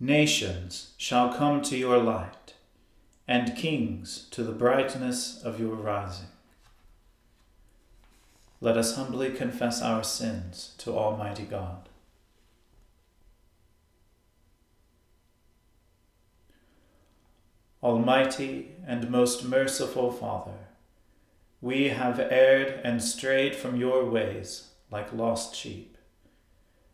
Nations shall come to your light, and kings to the brightness of your rising. Let us humbly confess our sins to Almighty God. Almighty and most merciful Father, we have erred and strayed from your ways like lost sheep.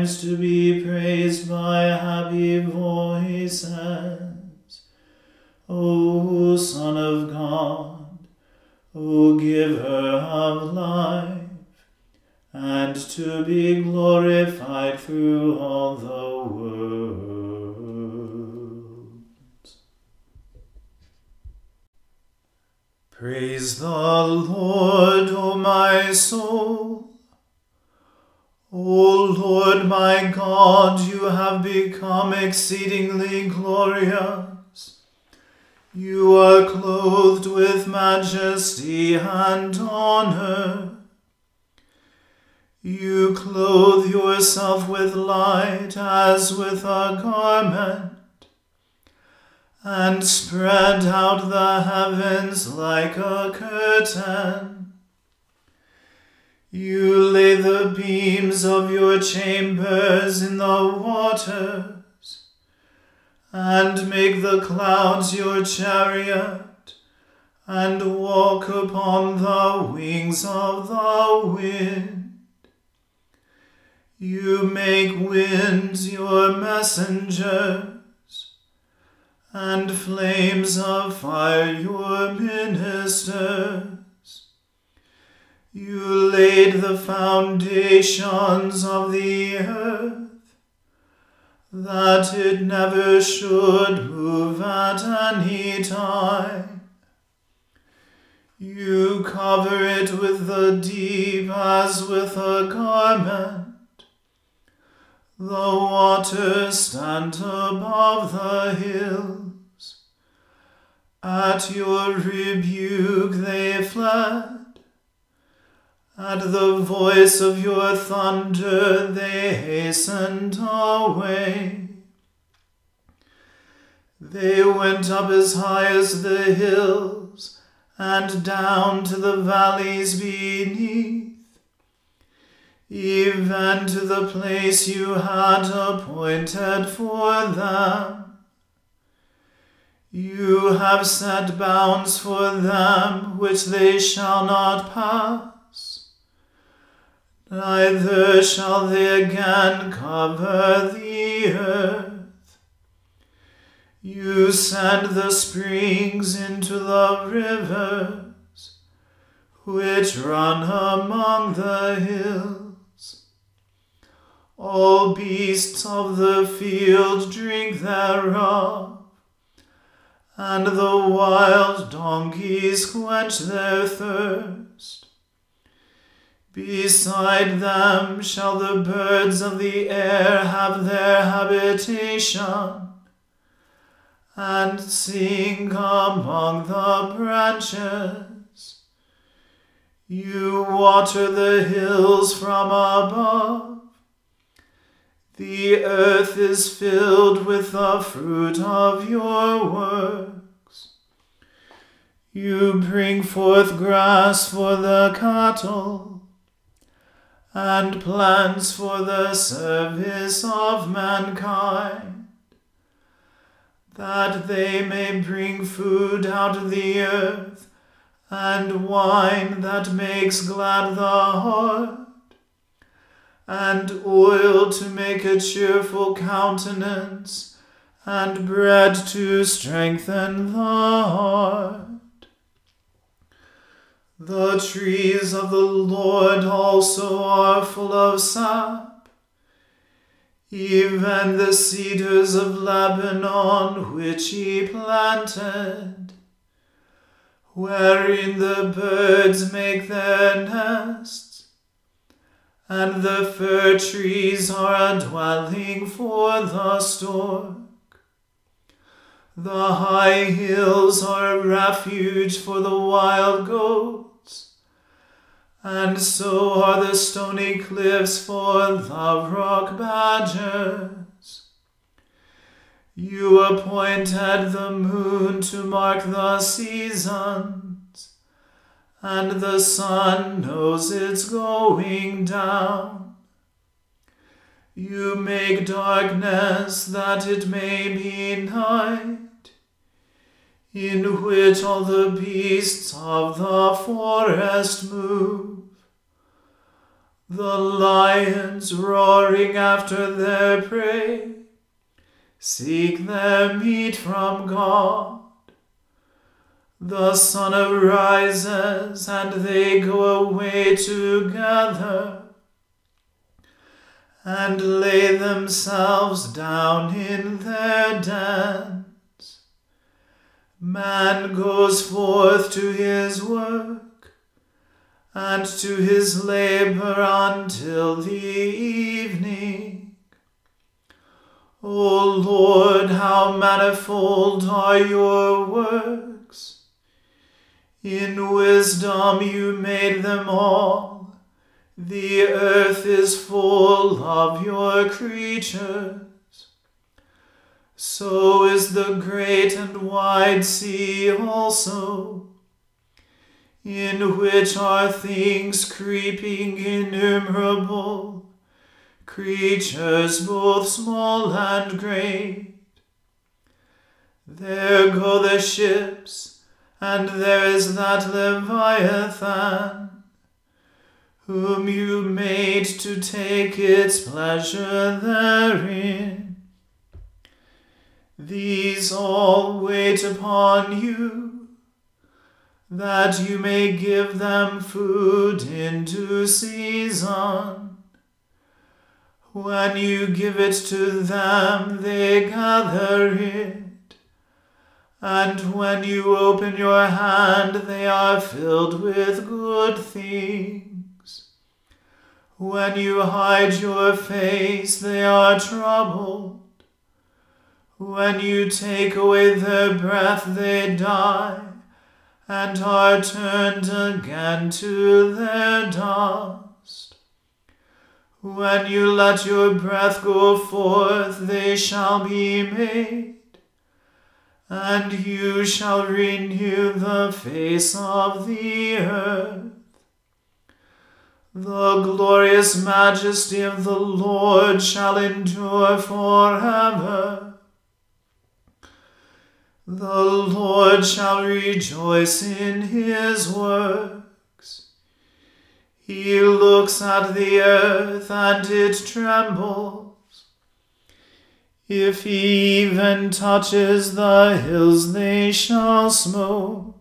Times to be praised by happy voices. O Son of God, O Giver of life, and to be glorified through all the world. Praise the Lord, O my soul. O Lord my God, you have become exceedingly glorious. You are clothed with majesty and honor. You clothe yourself with light as with a garment, and spread out the heavens like a curtain. You lay the beams of your chambers in the waters, and make the clouds your chariot, and walk upon the wings of the wind. You make winds your messengers, and flames of fire your ministers. You laid the foundations of the earth, that it never should move at any time. You cover it with the deep as with a garment. The waters stand above the hills. At your rebuke they fled. At the voice of your thunder they hastened away. They went up as high as the hills and down to the valleys beneath even to the place you had appointed for them. You have set bounds for them which they shall not pass, neither shall they again cover the earth. You send the springs into the rivers which run among the hills. All beasts of the field drink thereof, and the wild donkeys quench their thirst. Beside them shall the birds of the air have their habitation, and sing among the branches. You water the hills from above the earth is filled with the fruit of your works. You bring forth grass for the cattle, and plans for the service of mankind, that they may bring food out of the earth, and wine that makes glad the heart and oil to make a cheerful countenance, and bread to strengthen the heart. Trees of the Lord also are full of sap, even the cedars of Lebanon which he planted, wherein the birds make their nests and the fir trees are a dwelling for the stork. The high hills are a refuge for the wild goats, and so are the stony cliffs for the rock badgers. You appointed the moon to mark the seasons, and the sun knows it's going down. You make darkness that it may be night, in which all the beasts of the forest move. The lions roaring after their prey seek their meat from God. The sun arises, and they go away together, and lay themselves down in their dens. Man goes forth to his work, and to his labor until the evening. O Lord, how manifold are your works! In wisdom you made them all. The earth is full of your creatures. So is the great and wide sea also, in which are things creeping innumerable, creatures both small and great. There go the ships and there is that Leviathan, whom you made to take its pleasure therein. These all wait upon you, that you may give them food in due season. When you give it to them, they gather it. And when you open your hand, they are filled with good things. When you hide your face, they are troubled. When you take away their breath, they die, and are turned again to their dust. When you let your breath go forth, they shall be made, and you shall renew the face of the earth. The glorious majesty of the Lord shall endure forever. The Lord shall rejoice in his works. He looks at the earth and it trembles. If he even touches the hills, they shall smoke.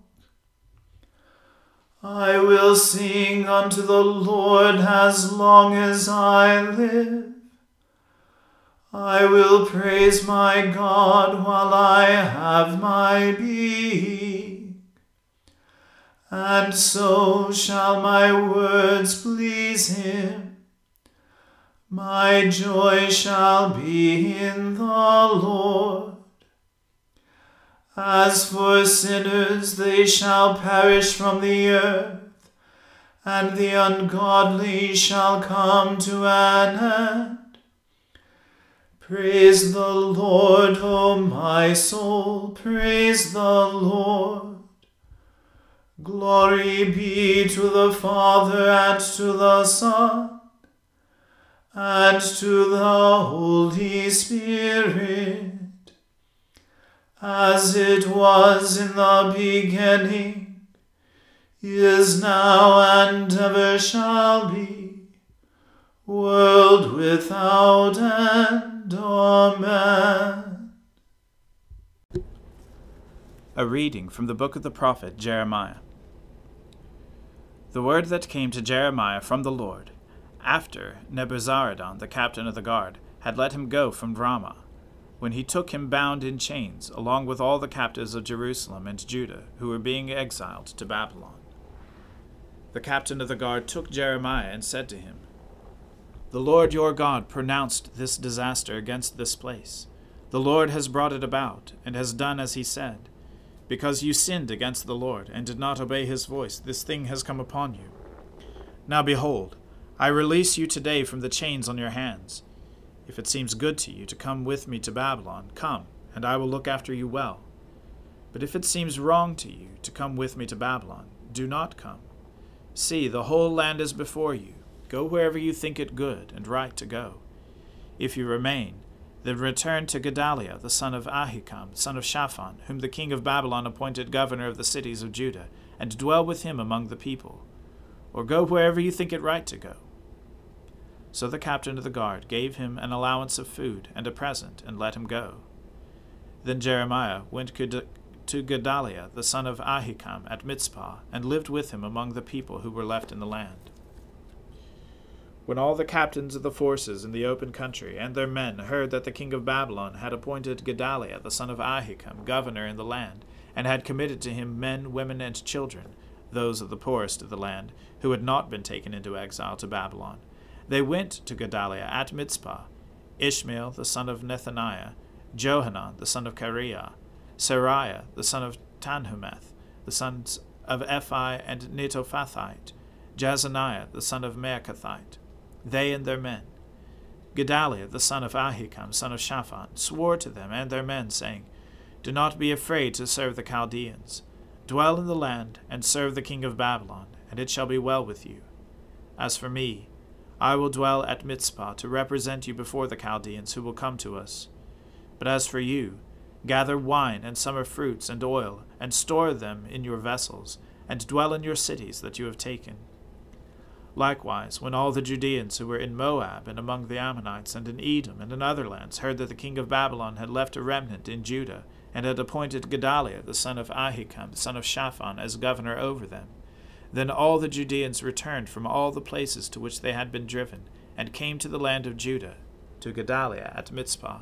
I will sing unto the Lord as long as I live. I will praise my God while I have my being and so shall my words please him. My joy shall be in the Lord. As for sinners, they shall perish from the earth, and the ungodly shall come to an end. Praise the Lord, O my soul, praise the Lord. Glory be to the Father and to the Son and to the Holy Spirit, as it was in the beginning, is now, and ever shall be, world without end. Amen. A reading from the book of the prophet Jeremiah. The word that came to Jeremiah from the Lord, after Nebuzaradan, the captain of the guard, had let him go from Ramah, when he took him bound in chains, along with all the captives of Jerusalem and Judah, who were being exiled to Babylon. The captain of the guard took Jeremiah and said to him, The Lord your God pronounced this disaster against this place. The Lord has brought it about, and has done as he said. Because you sinned against the Lord, and did not obey his voice, this thing has come upon you. Now behold, I release you today from the chains on your hands. If it seems good to you to come with me to Babylon, come, and I will look after you well. But if it seems wrong to you to come with me to Babylon, do not come. See, the whole land is before you. Go wherever you think it good and right to go. If you remain, then return to Gedaliah the son of Ahikam, son of Shaphan, whom the king of Babylon appointed governor of the cities of Judah, and dwell with him among the people. Or go wherever you think it right to go. So the captain of the guard gave him an allowance of food and a present, and let him go. Then Jeremiah went to Gedaliah the son of Ahikam at Mizpah, and lived with him among the people who were left in the land. When all the captains of the forces in the open country and their men heard that the king of Babylon had appointed Gedaliah the son of Ahikam governor in the land, and had committed to him men, women, and children, those of the poorest of the land, who had not been taken into exile to Babylon, they went to Gedaliah at Mizpah, Ishmael the son of Nethaniah, Johanan the son of Kareah, Seraiah the son of Tanhumeth, the sons of Ephai and Netophathite, Jezaniah the son of Maacathite, they and their men. Gedaliah, the son of Ahikam, son of Shaphan, swore to them and their men, saying, Do not be afraid to serve the Chaldeans. Dwell in the land, and serve the king of Babylon, and it shall be well with you. As for me, I will dwell at Mizpah to represent you before the Chaldeans who will come to us. But as for you, gather wine and summer fruits and oil, and store them in your vessels, and dwell in your cities that you have taken Likewise, when all the Judeans who were in Moab and among the Ammonites and in Edom and in other lands heard that the king of Babylon had left a remnant in Judah, and had appointed Gedaliah the son of Ahikam, the son of Shaphan, as governor over them, then all the Judeans returned from all the places to which they had been driven, and came to the land of Judah, to Gedaliah at Mizpah,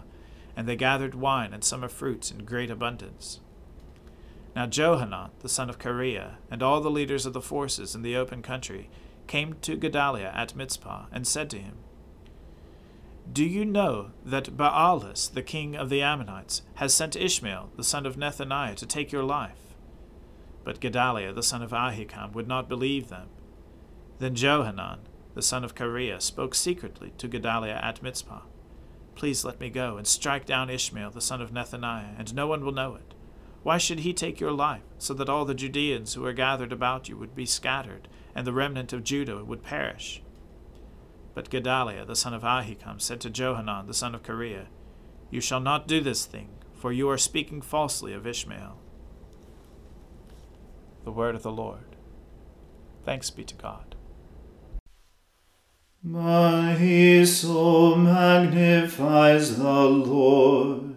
and they gathered wine and summer fruits in great abundance. Now Johanan, the son of Kareah, and all the leaders of the forces in the open country came to Gedaliah at Mizpah, and said to him, Do you know that Baalis, the king of the Ammonites, has sent Ishmael, the son of Nethaniah, to take your life? But Gedaliah, the son of Ahikam, would not believe them. Then Johanan, the son of Kareah, spoke secretly to Gedaliah at Mizpah. Please let me go and strike down Ishmael, the son of Nethaniah, and no one will know it. Why should he take your life, so that all the Judeans who are gathered about you would be scattered, and the remnant of Judah would perish? But Gedaliah the son of Ahikam said to Johanan the son of Kareah, You shall not do this thing, for you are speaking falsely of Ishmael. The word of the Lord. Thanks be to God. My soul magnifies the Lord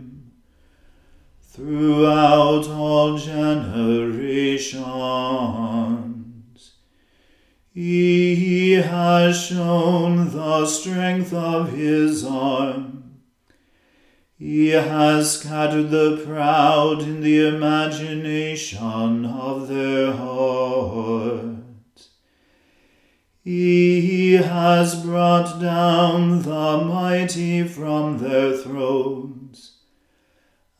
throughout all generations. He has shown the strength of his arm. He has scattered the proud in the imagination of their hearts. He has brought down the mighty from their thrones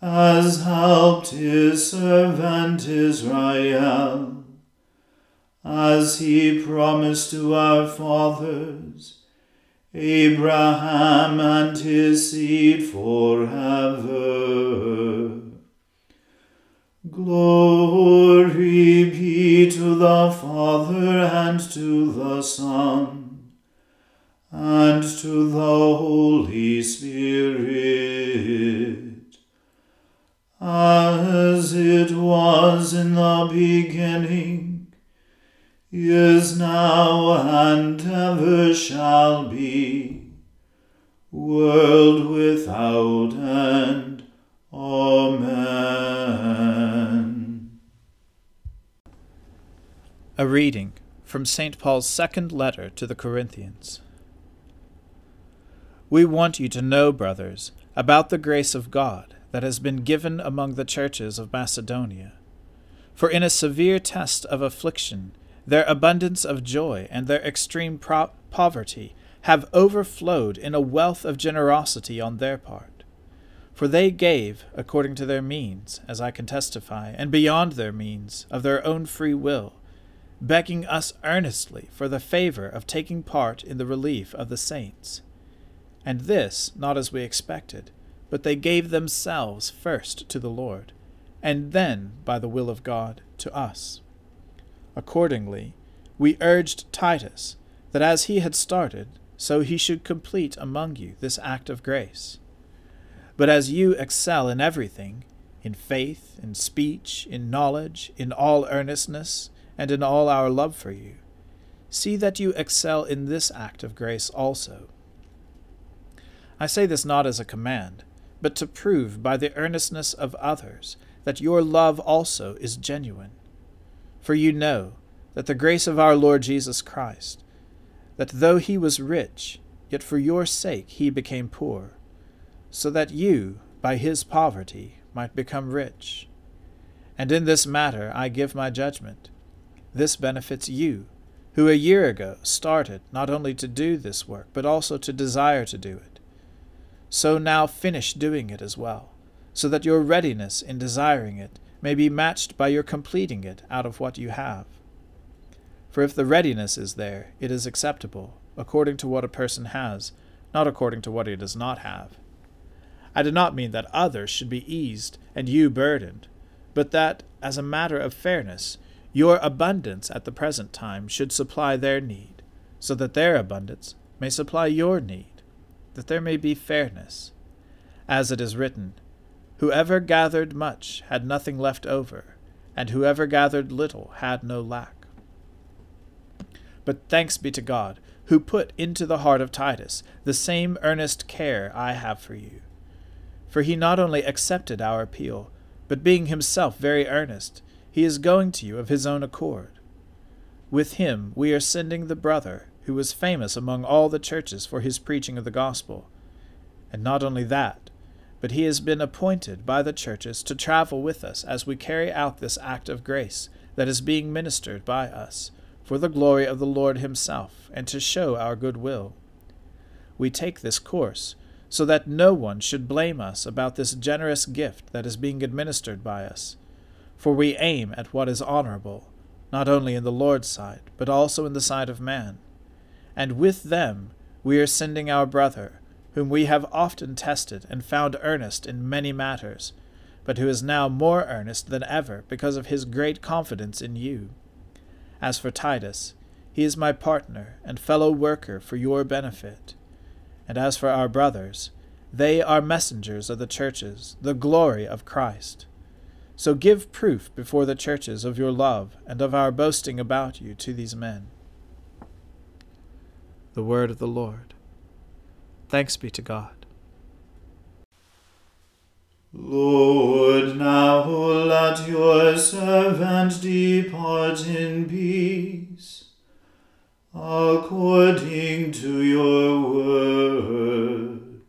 has helped his servant Israel, as he promised to our fathers, Abraham and his seed forever. Glory be to the Father and to the Son and to the Holy Spirit as it was in the beginning, is now, and ever shall be, world without end. Amen. A reading from St. Paul's second letter to the Corinthians. We want you to know, brothers, about the grace of God that has been given among the churches of Macedonia. For in a severe test of affliction, their abundance of joy and their extreme pro- poverty have overflowed in a wealth of generosity on their part. For they gave, according to their means, as I can testify, and beyond their means, of their own free will, begging us earnestly for the favor of taking part in the relief of the saints. And this not as we expected but they gave themselves first to the Lord, and then, by the will of God, to us. Accordingly, we urged Titus that as he had started, so he should complete among you this act of grace. But as you excel in everything, in faith, in speech, in knowledge, in all earnestness, and in all our love for you, see that you excel in this act of grace also. I say this not as a command, but to prove by the earnestness of others that your love also is genuine. For you know that the grace of our Lord Jesus Christ, that though he was rich, yet for your sake he became poor, so that you, by his poverty, might become rich. And in this matter I give my judgment. This benefits you, who a year ago started not only to do this work, but also to desire to do it. So now finish doing it as well, so that your readiness in desiring it may be matched by your completing it out of what you have. For if the readiness is there, it is acceptable, according to what a person has, not according to what he does not have. I do not mean that others should be eased and you burdened, but that, as a matter of fairness, your abundance at the present time should supply their need, so that their abundance may supply your need, that there may be fairness. As it is written, Whoever gathered much had nothing left over, and whoever gathered little had no lack. But thanks be to God, who put into the heart of Titus the same earnest care I have for you. For he not only accepted our appeal, but being himself very earnest, he is going to you of his own accord. With him we are sending the brother, who was famous among all the churches for his preaching of the gospel. And not only that, but he has been appointed by the churches to travel with us as we carry out this act of grace that is being ministered by us, for the glory of the Lord himself, and to show our good will. We take this course so that no one should blame us about this generous gift that is being administered by us. For we aim at what is honorable, not only in the Lord's sight, but also in the sight of man. And with them we are sending our brother, whom we have often tested and found earnest in many matters, but who is now more earnest than ever because of his great confidence in you. As for Titus, he is my partner and fellow worker for your benefit and as for our brothers, they are messengers of the churches, the glory of Christ. So give proof before the churches of your love and of our boasting about you to these men. The word of the Lord. Thanks be to God. Lord, now let your servant depart in peace according to your word.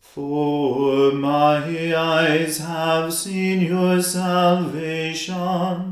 For my eyes have seen your salvation,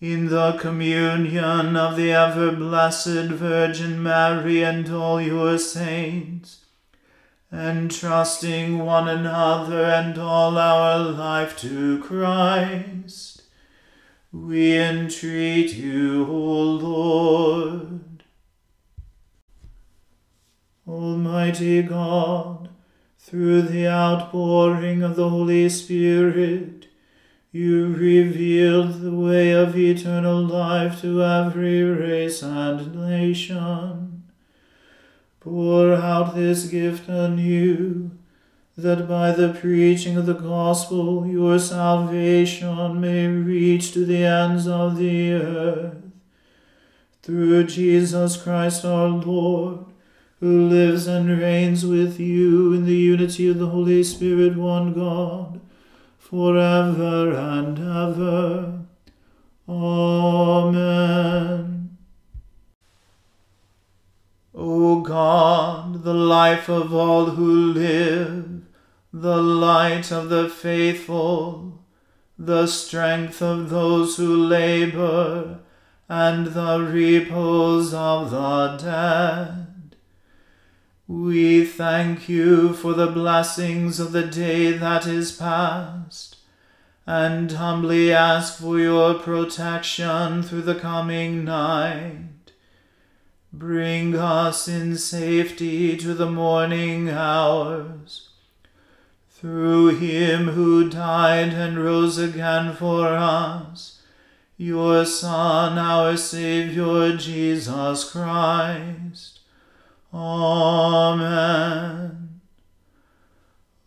in the communion of the ever blessed Virgin Mary and all your saints, entrusting one another and all our life to Christ, we entreat you, O Lord. Almighty God, through the outpouring of the Holy Spirit, you revealed the way of eternal life to every race and nation. Pour out this gift anew, that by the preaching of the gospel your salvation may reach to the ends of the earth. Through Jesus Christ our Lord, who lives and reigns with you in the unity of the Holy Spirit, one God forever and ever. Amen. O God, the life of all who live, the light of the faithful, the strength of those who labor, and the repose of the dead. We thank you for the blessings of the day that is past, and humbly ask for your protection through the coming night. Bring us in safety to the morning hours. Through him who died and rose again for us, your Son, our Saviour, Jesus Christ. Amen.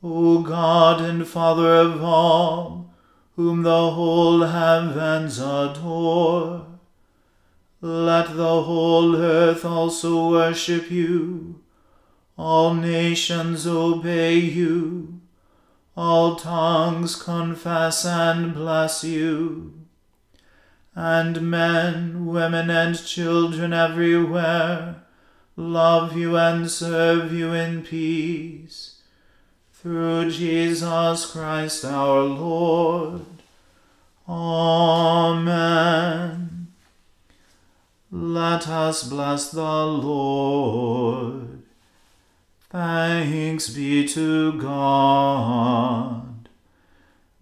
O God and Father of all, whom the whole heavens adore, let the whole earth also worship you, all nations obey you, all tongues confess and bless you, and men, women, and children everywhere love you and serve you in peace. Through Jesus Christ our Lord. Amen. Let us bless the Lord. Thanks be to God.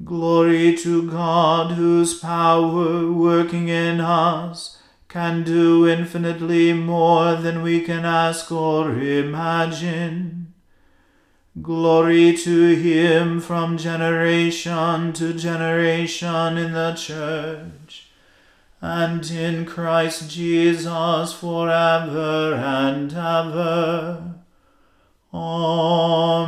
Glory to God, whose power working in us can do infinitely more than we can ask or imagine. Glory to him from generation to generation in the church, and in Christ Jesus forever and ever. Amen.